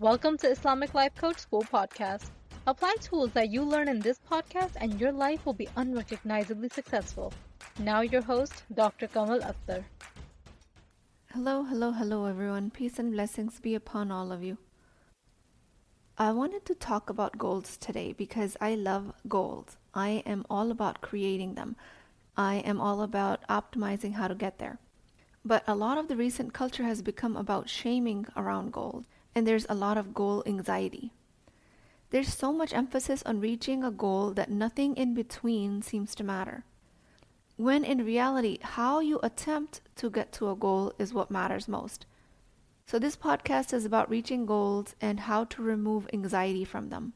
Welcome to Islamic Life Coach School podcast. Apply tools that you learn in this podcast and your life will be unrecognizably successful. Now your host, Dr. Kamal Akhtar. Hello, hello, hello everyone. Peace and blessings be upon all of you. I wanted to talk about goals today because I love goals. I am all about creating them. I am all about optimizing how to get there. But a lot of the recent culture has become about shaming around goals, and there's a lot of goal anxiety. There's so much emphasis on reaching a goal that nothing in between seems to matter. When in reality, how you attempt to get to a goal is what matters most. So, this podcast is about reaching goals and how to remove anxiety from them.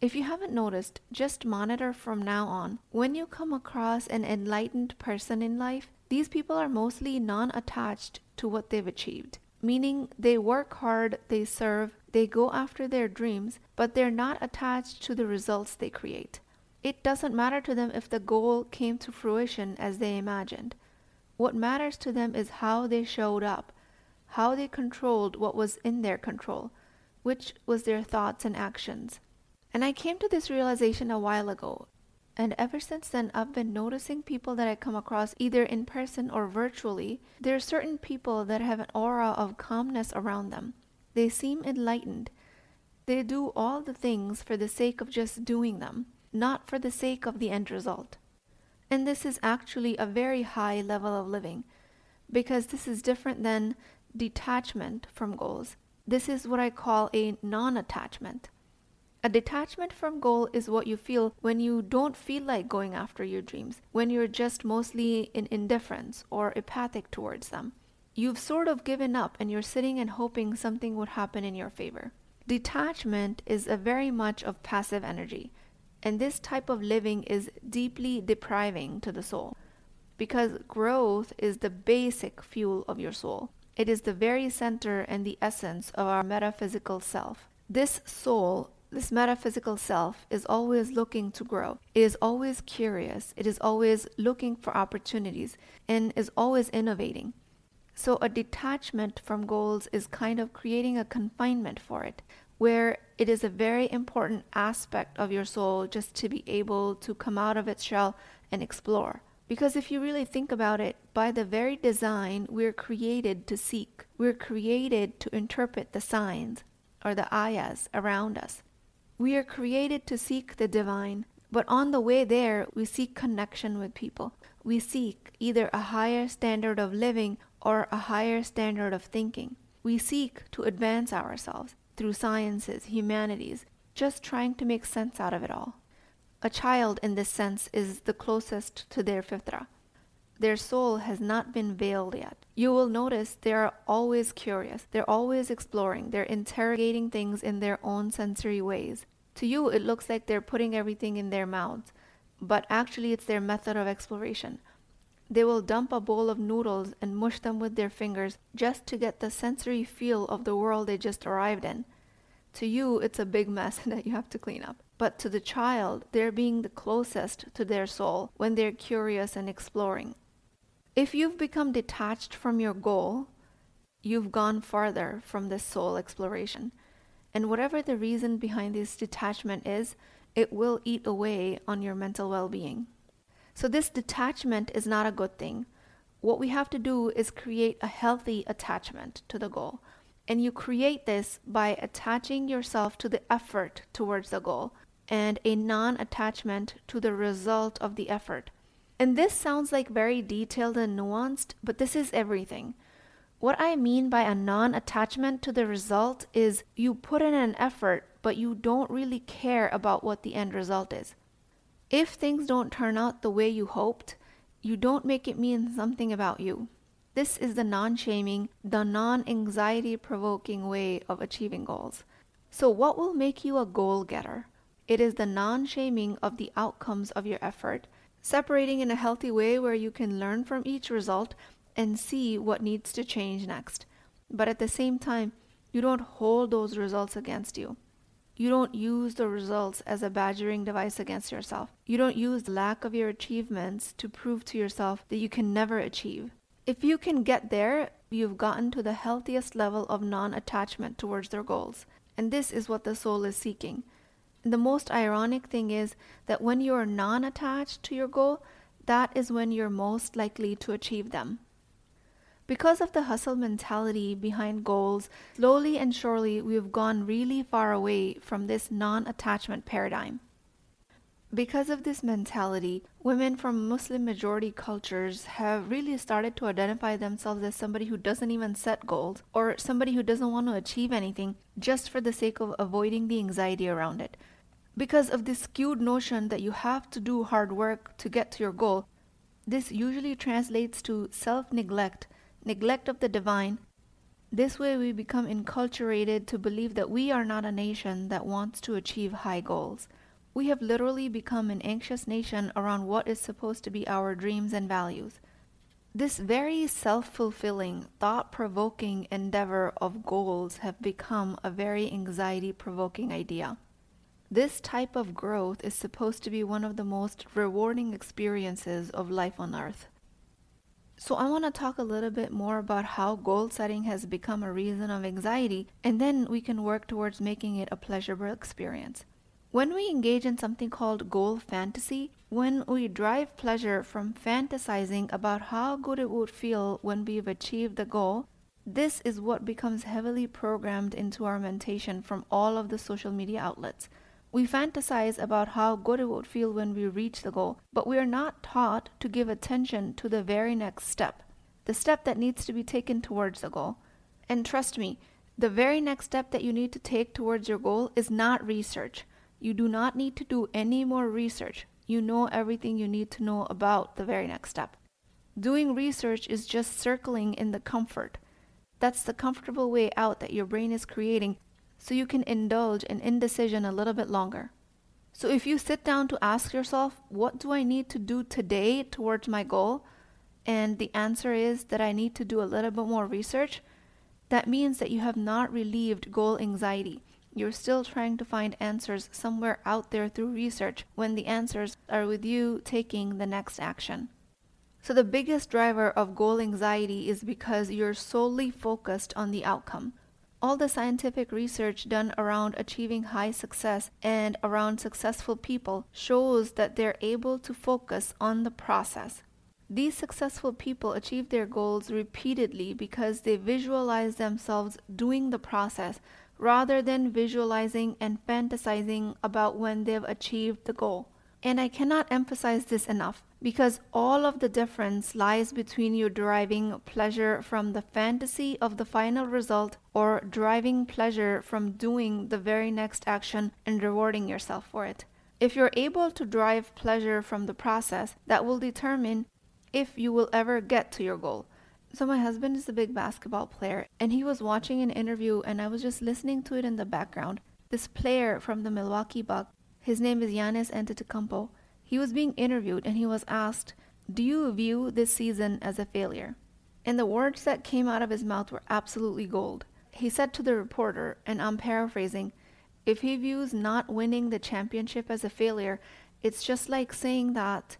If you haven't noticed, just monitor from now on. When you come across an enlightened person in life, these people are mostly non attached to what they've achieved, meaning they work hard, they serve, they go after their dreams, but they're not attached to the results they create. It doesn't matter to them if the goal came to fruition as they imagined. What matters to them is how they showed up how they controlled what was in their control, which was their thoughts and actions. And I came to this realization a while ago. And ever since then, I've been noticing people that I come across either in person or virtually. There are certain people that have an aura of calmness around them. They seem enlightened. They do all the things for the sake of just doing them, not for the sake of the end result. And this is actually a very high level of living because this is different than detachment from goals. This is what I call a non attachment. A detachment from goal is what you feel when you don't feel like going after your dreams, when you're just mostly in indifference or apathic towards them. You've sort of given up and you're sitting and hoping something would happen in your favor. Detachment is a very much of passive energy, and this type of living is deeply depriving to the soul because growth is the basic fuel of your soul. It is the very center and the essence of our metaphysical self. This soul, this metaphysical self, is always looking to grow. It is always curious. It is always looking for opportunities and is always innovating. So, a detachment from goals is kind of creating a confinement for it, where it is a very important aspect of your soul just to be able to come out of its shell and explore. Because if you really think about it, by the very design, we're created to seek. We're created to interpret the signs or the ayahs around us. We are created to seek the divine, but on the way there, we seek connection with people. We seek either a higher standard of living or a higher standard of thinking. We seek to advance ourselves through sciences, humanities, just trying to make sense out of it all. A child, in this sense, is the closest to their fitra. Their soul has not been veiled yet. You will notice they are always curious. They're always exploring. They're interrogating things in their own sensory ways. To you, it looks like they're putting everything in their mouths, but actually, it's their method of exploration. They will dump a bowl of noodles and mush them with their fingers just to get the sensory feel of the world they just arrived in. To you, it's a big mess that you have to clean up. But to the child, they're being the closest to their soul when they're curious and exploring. If you've become detached from your goal, you've gone farther from the soul exploration. And whatever the reason behind this detachment is, it will eat away on your mental well being. So, this detachment is not a good thing. What we have to do is create a healthy attachment to the goal. And you create this by attaching yourself to the effort towards the goal and a non attachment to the result of the effort. And this sounds like very detailed and nuanced, but this is everything. What I mean by a non attachment to the result is you put in an effort, but you don't really care about what the end result is. If things don't turn out the way you hoped, you don't make it mean something about you. This is the non shaming, the non anxiety provoking way of achieving goals. So, what will make you a goal getter? It is the non shaming of the outcomes of your effort, separating in a healthy way where you can learn from each result and see what needs to change next. But at the same time, you don't hold those results against you. You don't use the results as a badgering device against yourself. You don't use the lack of your achievements to prove to yourself that you can never achieve. If you can get there, you've gotten to the healthiest level of non attachment towards their goals. And this is what the soul is seeking. The most ironic thing is that when you are non attached to your goal, that is when you're most likely to achieve them. Because of the hustle mentality behind goals, slowly and surely we've gone really far away from this non attachment paradigm. Because of this mentality, women from Muslim majority cultures have really started to identify themselves as somebody who doesn't even set goals or somebody who doesn't want to achieve anything just for the sake of avoiding the anxiety around it. Because of this skewed notion that you have to do hard work to get to your goal, this usually translates to self neglect, neglect of the divine. This way, we become enculturated to believe that we are not a nation that wants to achieve high goals. We have literally become an anxious nation around what is supposed to be our dreams and values. This very self fulfilling, thought provoking endeavor of goals have become a very anxiety provoking idea. This type of growth is supposed to be one of the most rewarding experiences of life on earth. So, I want to talk a little bit more about how goal setting has become a reason of anxiety, and then we can work towards making it a pleasurable experience. When we engage in something called goal fantasy, when we derive pleasure from fantasizing about how good it would feel when we've achieved the goal, this is what becomes heavily programmed into our mentation from all of the social media outlets. We fantasize about how good it would feel when we reach the goal, but we are not taught to give attention to the very next step, the step that needs to be taken towards the goal. And trust me, the very next step that you need to take towards your goal is not research. You do not need to do any more research. You know everything you need to know about the very next step. Doing research is just circling in the comfort. That's the comfortable way out that your brain is creating so you can indulge in indecision a little bit longer. So if you sit down to ask yourself, what do I need to do today towards my goal? And the answer is that I need to do a little bit more research. That means that you have not relieved goal anxiety. You're still trying to find answers somewhere out there through research when the answers are with you taking the next action. So, the biggest driver of goal anxiety is because you're solely focused on the outcome. All the scientific research done around achieving high success and around successful people shows that they're able to focus on the process. These successful people achieve their goals repeatedly because they visualize themselves doing the process rather than visualizing and fantasizing about when they've achieved the goal. And I cannot emphasize this enough because all of the difference lies between you deriving pleasure from the fantasy of the final result or deriving pleasure from doing the very next action and rewarding yourself for it. If you're able to derive pleasure from the process, that will determine if you will ever get to your goal. So my husband is a big basketball player and he was watching an interview and I was just listening to it in the background. This player from the Milwaukee Bucks, his name is Giannis Antetokounmpo. He was being interviewed and he was asked, "Do you view this season as a failure?" And the words that came out of his mouth were absolutely gold. He said to the reporter, and I'm paraphrasing, if he views not winning the championship as a failure, it's just like saying that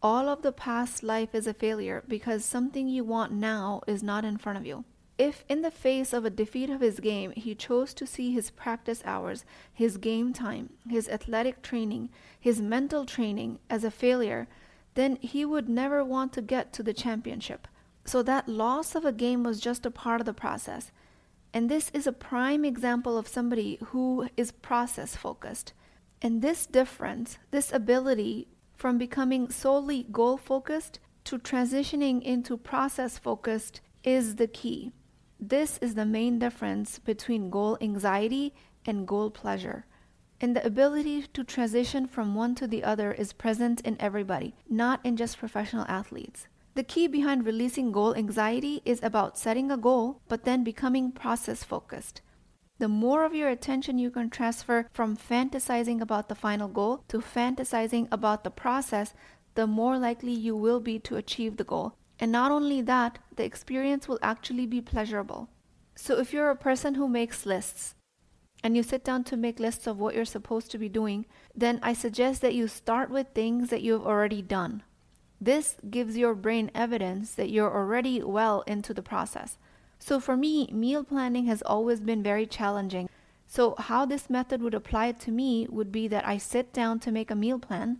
all of the past life is a failure because something you want now is not in front of you. If, in the face of a defeat of his game, he chose to see his practice hours, his game time, his athletic training, his mental training as a failure, then he would never want to get to the championship. So that loss of a game was just a part of the process. And this is a prime example of somebody who is process focused. And this difference, this ability from becoming solely goal focused to transitioning into process focused is the key. This is the main difference between goal anxiety and goal pleasure. And the ability to transition from one to the other is present in everybody, not in just professional athletes. The key behind releasing goal anxiety is about setting a goal, but then becoming process focused. The more of your attention you can transfer from fantasizing about the final goal to fantasizing about the process, the more likely you will be to achieve the goal. And not only that, the experience will actually be pleasurable. So if you're a person who makes lists, and you sit down to make lists of what you're supposed to be doing, then I suggest that you start with things that you've already done. This gives your brain evidence that you're already well into the process. So for me, meal planning has always been very challenging. So, how this method would apply to me would be that I sit down to make a meal plan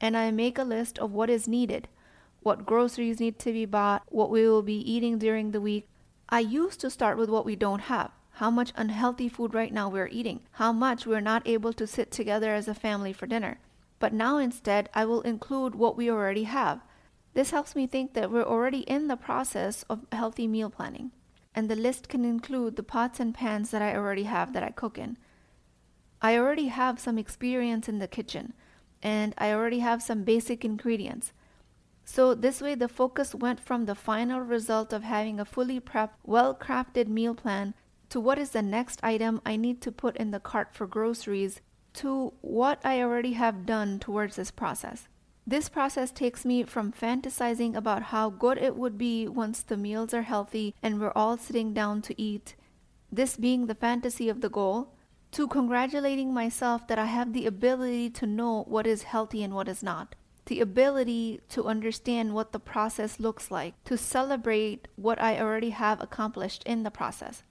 and I make a list of what is needed, what groceries need to be bought, what we will be eating during the week. I used to start with what we don't have, how much unhealthy food right now we're eating, how much we're not able to sit together as a family for dinner. But now instead, I will include what we already have. This helps me think that we're already in the process of healthy meal planning. And the list can include the pots and pans that I already have that I cook in. I already have some experience in the kitchen, and I already have some basic ingredients. So, this way, the focus went from the final result of having a fully prepped, well crafted meal plan to what is the next item I need to put in the cart for groceries to what I already have done towards this process. This process takes me from fantasizing about how good it would be once the meals are healthy and we're all sitting down to eat, this being the fantasy of the goal, to congratulating myself that I have the ability to know what is healthy and what is not, the ability to understand what the process looks like, to celebrate what I already have accomplished in the process.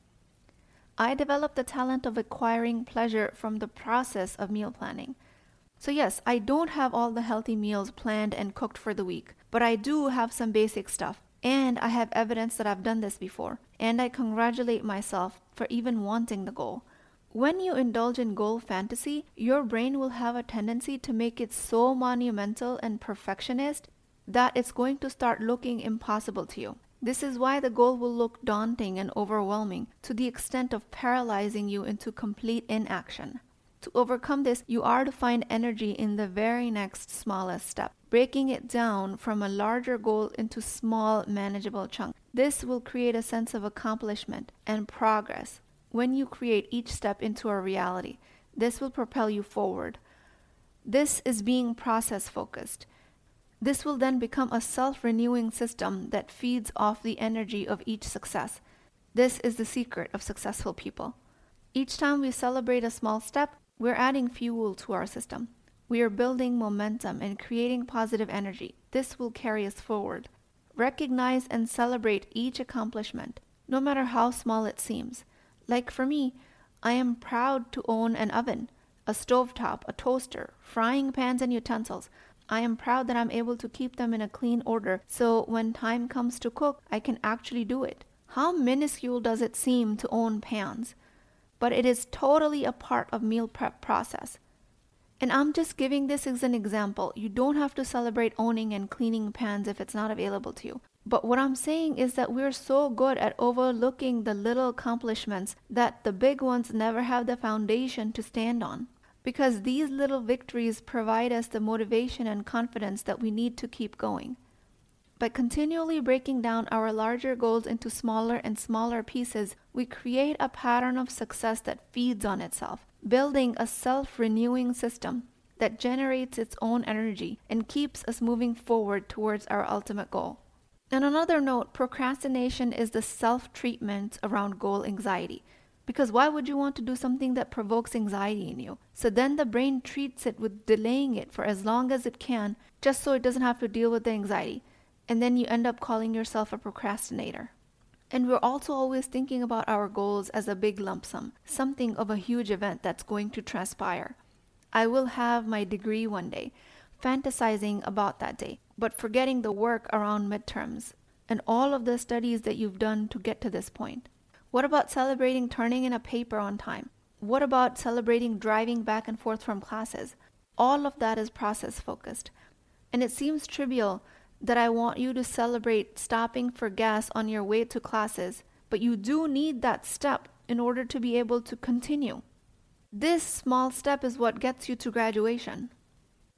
I developed the talent of acquiring pleasure from the process of meal planning. So, yes, I don't have all the healthy meals planned and cooked for the week, but I do have some basic stuff. And I have evidence that I've done this before. And I congratulate myself for even wanting the goal. When you indulge in goal fantasy, your brain will have a tendency to make it so monumental and perfectionist that it's going to start looking impossible to you. This is why the goal will look daunting and overwhelming to the extent of paralyzing you into complete inaction. To overcome this, you are to find energy in the very next smallest step, breaking it down from a larger goal into small, manageable chunks. This will create a sense of accomplishment and progress. When you create each step into a reality, this will propel you forward. This is being process focused. This will then become a self renewing system that feeds off the energy of each success. This is the secret of successful people. Each time we celebrate a small step, we're adding fuel to our system. We are building momentum and creating positive energy. This will carry us forward. Recognize and celebrate each accomplishment, no matter how small it seems. Like for me, I am proud to own an oven, a stovetop, a toaster, frying pans, and utensils. I am proud that I'm able to keep them in a clean order so when time comes to cook, I can actually do it. How minuscule does it seem to own pans? but it is totally a part of meal prep process. And I'm just giving this as an example. You don't have to celebrate owning and cleaning pans if it's not available to you. But what I'm saying is that we're so good at overlooking the little accomplishments that the big ones never have the foundation to stand on. Because these little victories provide us the motivation and confidence that we need to keep going. By continually breaking down our larger goals into smaller and smaller pieces, we create a pattern of success that feeds on itself, building a self renewing system that generates its own energy and keeps us moving forward towards our ultimate goal. On another note, procrastination is the self treatment around goal anxiety. Because why would you want to do something that provokes anxiety in you? So then the brain treats it with delaying it for as long as it can, just so it doesn't have to deal with the anxiety and then you end up calling yourself a procrastinator. And we're also always thinking about our goals as a big lump sum, something of a huge event that's going to transpire. I will have my degree one day, fantasizing about that day, but forgetting the work around midterms and all of the studies that you've done to get to this point. What about celebrating turning in a paper on time? What about celebrating driving back and forth from classes? All of that is process focused. And it seems trivial that I want you to celebrate stopping for gas on your way to classes, but you do need that step in order to be able to continue. This small step is what gets you to graduation.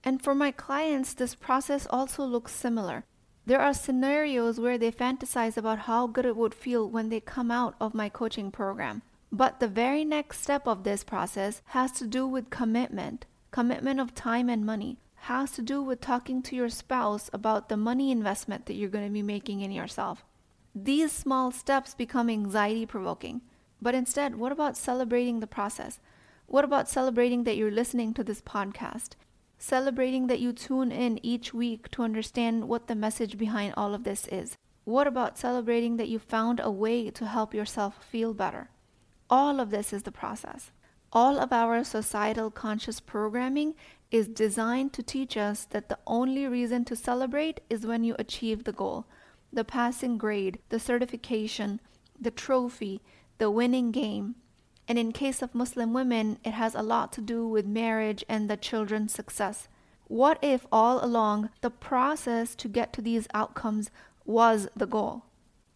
And for my clients, this process also looks similar. There are scenarios where they fantasize about how good it would feel when they come out of my coaching program. But the very next step of this process has to do with commitment commitment of time and money has to do with talking to your spouse about the money investment that you're going to be making in yourself. These small steps become anxiety provoking. But instead, what about celebrating the process? What about celebrating that you're listening to this podcast? Celebrating that you tune in each week to understand what the message behind all of this is? What about celebrating that you found a way to help yourself feel better? All of this is the process. All of our societal conscious programming is designed to teach us that the only reason to celebrate is when you achieve the goal the passing grade, the certification, the trophy, the winning game. And in case of Muslim women, it has a lot to do with marriage and the children's success. What if all along the process to get to these outcomes was the goal?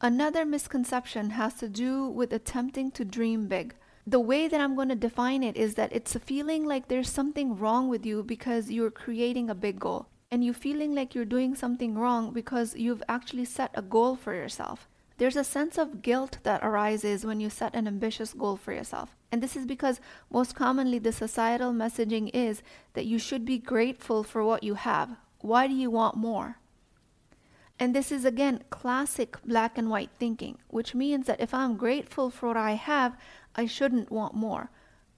Another misconception has to do with attempting to dream big the way that I'm going to define it is that it's a feeling like there's something wrong with you because you're creating a big goal. And you feeling like you're doing something wrong because you've actually set a goal for yourself. There's a sense of guilt that arises when you set an ambitious goal for yourself. And this is because most commonly the societal messaging is that you should be grateful for what you have. Why do you want more? And this is again classic black and white thinking, which means that if I'm grateful for what I have, I shouldn't want more.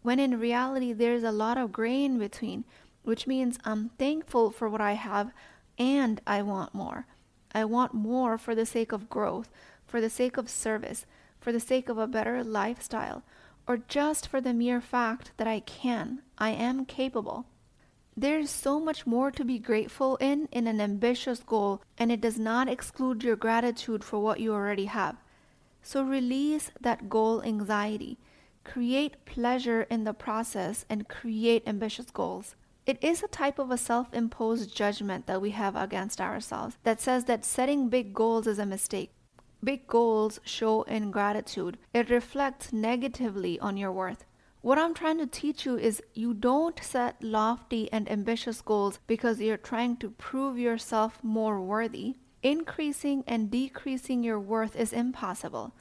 When in reality, there's a lot of gray in between, which means I'm thankful for what I have and I want more. I want more for the sake of growth, for the sake of service, for the sake of a better lifestyle, or just for the mere fact that I can, I am capable. There's so much more to be grateful in in an ambitious goal, and it does not exclude your gratitude for what you already have. So release that goal anxiety. Create pleasure in the process and create ambitious goals. It is a type of a self imposed judgment that we have against ourselves that says that setting big goals is a mistake. Big goals show ingratitude, it reflects negatively on your worth. What I'm trying to teach you is you don't set lofty and ambitious goals because you're trying to prove yourself more worthy. Increasing and decreasing your worth is impossible.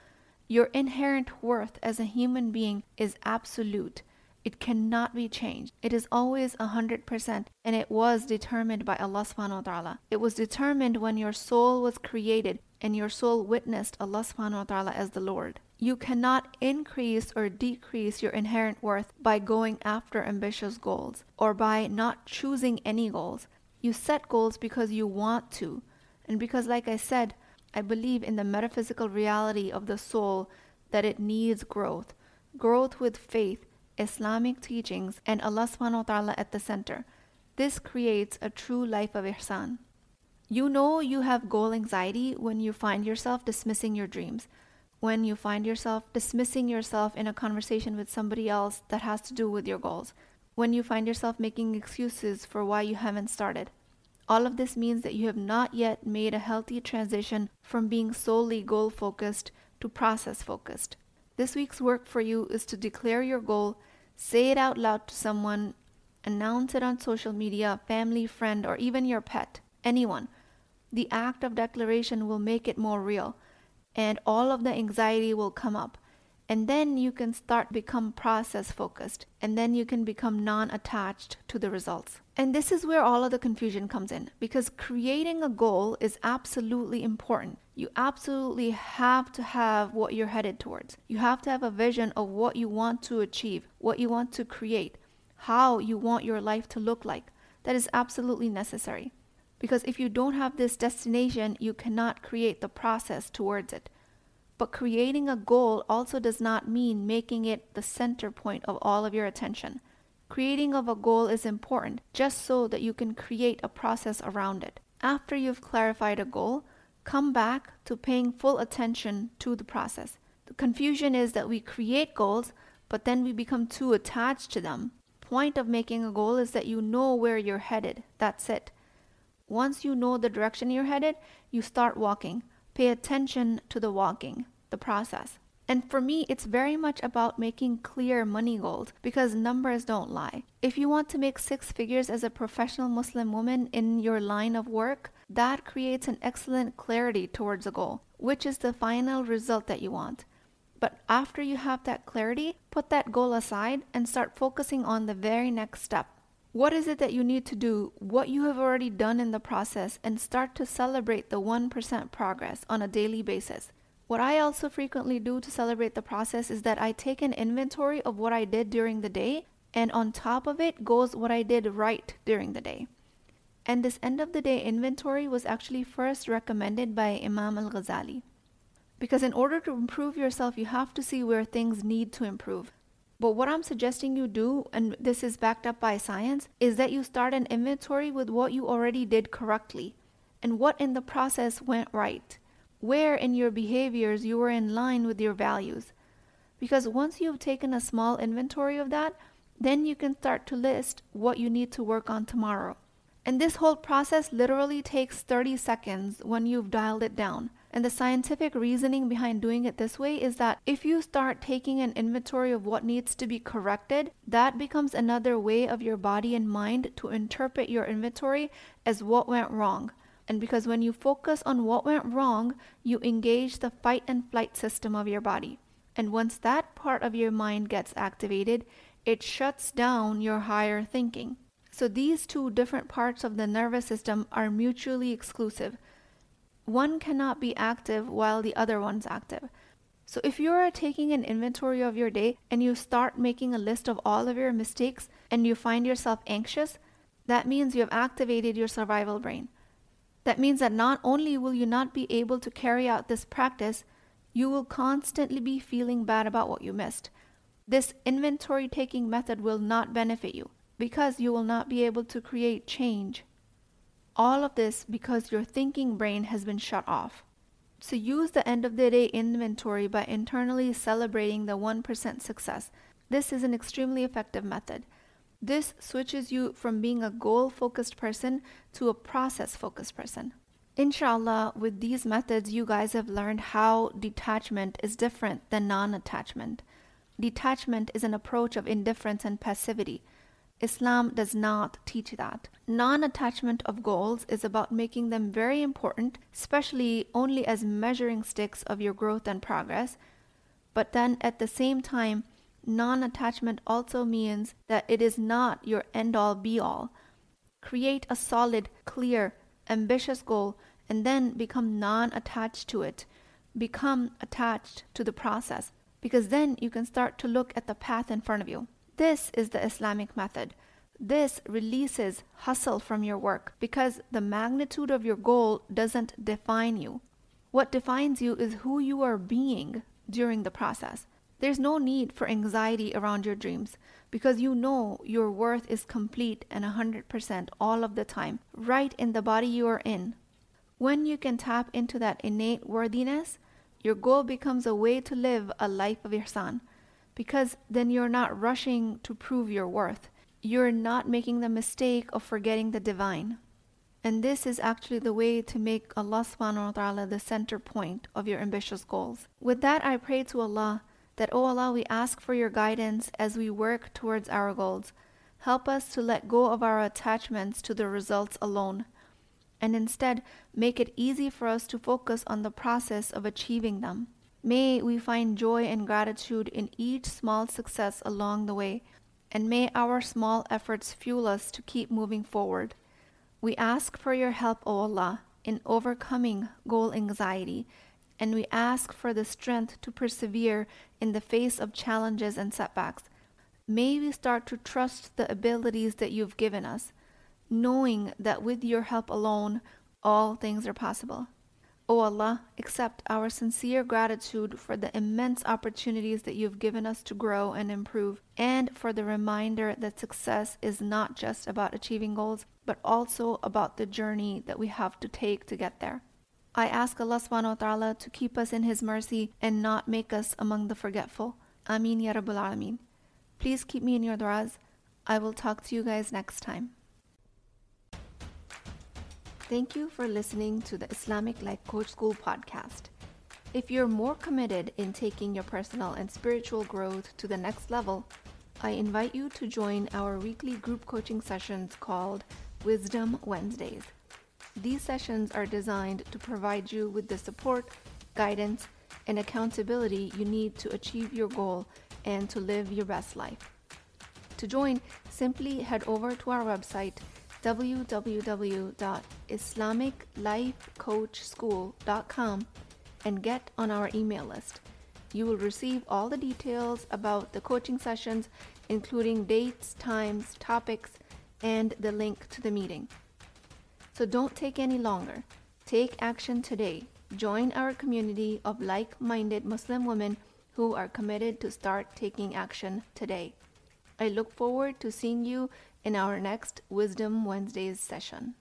Your inherent worth as a human being is absolute. It cannot be changed. It is always a hundred percent, and it was determined by Allah subhanahu wa ta'ala. It was determined when your soul was created and your soul witnessed Allah subhanahu wa ta'ala as the Lord. You cannot increase or decrease your inherent worth by going after ambitious goals or by not choosing any goals. You set goals because you want to, and because, like I said, I believe in the metaphysical reality of the soul that it needs growth, growth with faith, Islamic teachings, and Allah subhanahu wa ta'ala at the center. This creates a true life of ihsan. You know you have goal anxiety when you find yourself dismissing your dreams, when you find yourself dismissing yourself in a conversation with somebody else that has to do with your goals, when you find yourself making excuses for why you haven't started. All of this means that you have not yet made a healthy transition from being solely goal focused to process focused. This week's work for you is to declare your goal, say it out loud to someone, announce it on social media, family, friend, or even your pet, anyone. The act of declaration will make it more real, and all of the anxiety will come up. And then you can start become process focused and then you can become non-attached to the results. And this is where all of the confusion comes in because creating a goal is absolutely important. You absolutely have to have what you're headed towards. You have to have a vision of what you want to achieve what you want to create how you want your life to look like. That is absolutely necessary because if you don't have this destination you cannot create the process towards it but creating a goal also does not mean making it the center point of all of your attention. Creating of a goal is important just so that you can create a process around it. After you've clarified a goal, come back to paying full attention to the process. The confusion is that we create goals, but then we become too attached to them. Point of making a goal is that you know where you're headed. That's it. Once you know the direction you're headed, you start walking. Pay attention to the walking, the process. And for me, it's very much about making clear money goals because numbers don't lie. If you want to make six figures as a professional Muslim woman in your line of work, that creates an excellent clarity towards a goal, which is the final result that you want. But after you have that clarity, put that goal aside and start focusing on the very next step. What is it that you need to do, what you have already done in the process, and start to celebrate the 1% progress on a daily basis. What I also frequently do to celebrate the process is that I take an inventory of what I did during the day And on top of it goes what I did right during the day. And this end of the day inventory was actually first recommended by Imam al Ghazali. Because in order to improve yourself, you have to see where things need to improve. But what I'm suggesting you do, and this is backed up by science, is that you start an inventory with what you already did correctly and what in the process went right, where in your behaviors you were in line with your values. Because once you've taken a small inventory of that, then you can start to list what you need to work on tomorrow. And this whole process literally takes 30 seconds when you've dialed it down. And the scientific reasoning behind doing it this way is that if you start taking an inventory of what needs to be corrected, that becomes another way of your body and mind to interpret your inventory as what went wrong. And because when you focus on what went wrong, you engage the fight and flight system of your body. And once that part of your mind gets activated, it shuts down your higher thinking. So these two different parts of the nervous system are mutually exclusive. One cannot be active while the other one's active. So if you are taking an inventory of your day and you start making a list of all of your mistakes and you find yourself anxious, that means you have activated your survival brain. That means that not only will you not be able to carry out this practice, you will constantly be feeling bad about what you missed. This inventory taking method will not benefit you because you will not be able to create change. All of this because your thinking brain has been shut off. So use the end of the day inventory by internally celebrating the 1% success. This is an extremely effective method. This switches you from being a goal focused person to a process focused person. Inshallah, with these methods, you guys have learned how detachment is different than non attachment. Detachment is an approach of indifference and passivity. Islam does not teach that. Non attachment of goals is about making them very important, especially only as measuring sticks of your growth and progress. But then at the same time, non attachment also means that it is not your end all be all. Create a solid, clear, ambitious goal and then become non attached to it. Become attached to the process because then you can start to look at the path in front of you. This is the Islamic method. This releases hustle from your work because the magnitude of your goal doesn't define you. What defines you is who you are being during the process. There's no need for anxiety around your dreams because you know your worth is complete and 100% all of the time, right in the body you are in. When you can tap into that innate worthiness, your goal becomes a way to live a life of ihsan because then you're not rushing to prove your worth. You're not making the mistake of forgetting the divine. And this is actually the way to make Allah subhanahu wa ta'ala the center point of your ambitious goals. With that, I pray to Allah that, O oh Allah, we ask for your guidance as we work towards our goals. Help us to let go of our attachments to the results alone, and instead make it easy for us to focus on the process of achieving them. May we find joy and gratitude in each small success along the way, and may our small efforts fuel us to keep moving forward. We ask for your help, O Allah, in overcoming goal anxiety, and we ask for the strength to persevere in the face of challenges and setbacks. May we start to trust the abilities that you've given us, knowing that with your help alone, all things are possible. O Allah, accept our sincere gratitude for the immense opportunities that you've given us to grow and improve, and for the reminder that success is not just about achieving goals, but also about the journey that we have to take to get there. I ask Allah subhanahu wa ta'ala to keep us in His mercy and not make us among the forgetful. Ameen Ya Rabbul Alameen. Please keep me in your du'as. I will talk to you guys next time. Thank you for listening to the Islamic Life Coach School podcast. If you're more committed in taking your personal and spiritual growth to the next level, I invite you to join our weekly group coaching sessions called Wisdom Wednesdays. These sessions are designed to provide you with the support, guidance, and accountability you need to achieve your goal and to live your best life. To join, simply head over to our website www.islamiclifecoachschool.com and get on our email list. You will receive all the details about the coaching sessions, including dates, times, topics, and the link to the meeting. So don't take any longer. Take action today. Join our community of like minded Muslim women who are committed to start taking action today. I look forward to seeing you in our next Wisdom Wednesdays session.